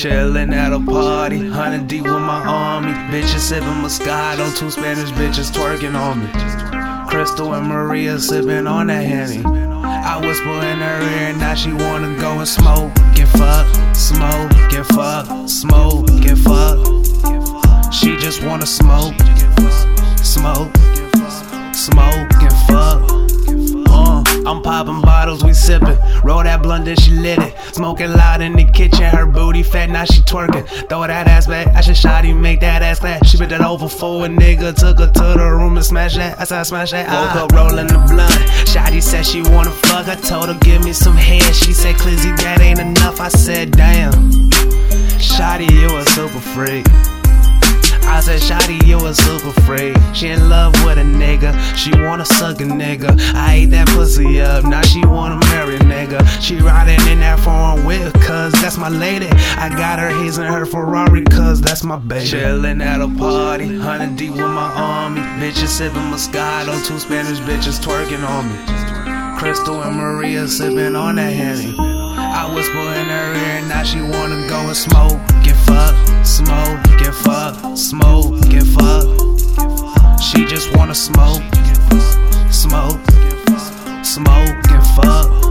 Chillin' at a party, hundred deep with my army. Bitches sippin' Moscato, two Spanish bitches twerking on me. Crystal and Maria sippin' on that Henny. I whisper in her ear, now she wanna go and smoke, get fucked, smoke, get fucked, smoke, get fucked. She just wanna smoke, smoke, smoke, I'm popping bottles, we sippin'. Roll that blunt, then she lit it. Smoking loud in the kitchen, her booty fat, now she twerking. Throw that ass back, I should shoddy, make that ass clap. She bit that over for a nigga, took her to the room and smashed that. I said smash that. Woke ah. up rolling the blunt. Shotty said she wanna fuck, I told her give me some head. She said Clizzy, that ain't enough. I said damn. Shotty, you a super freak. I said, Shotty, you a super freak. She in love with a nigga. She wanna suck a nigga. I ate that pussy up. Now she wanna marry a nigga. She riding in that foreign whip, cause that's my lady. I got her his and her Ferrari, cause that's my baby. Chillin' at a party, hundred deep with my army. Bitches sippin' Moscato, two Spanish bitches twerking on me. Crystal and Maria sippin' on that Henny. I whisper in her ear, now she wanna go and smoke, get fucked, wanna smoke, smoke, smoke and fuck.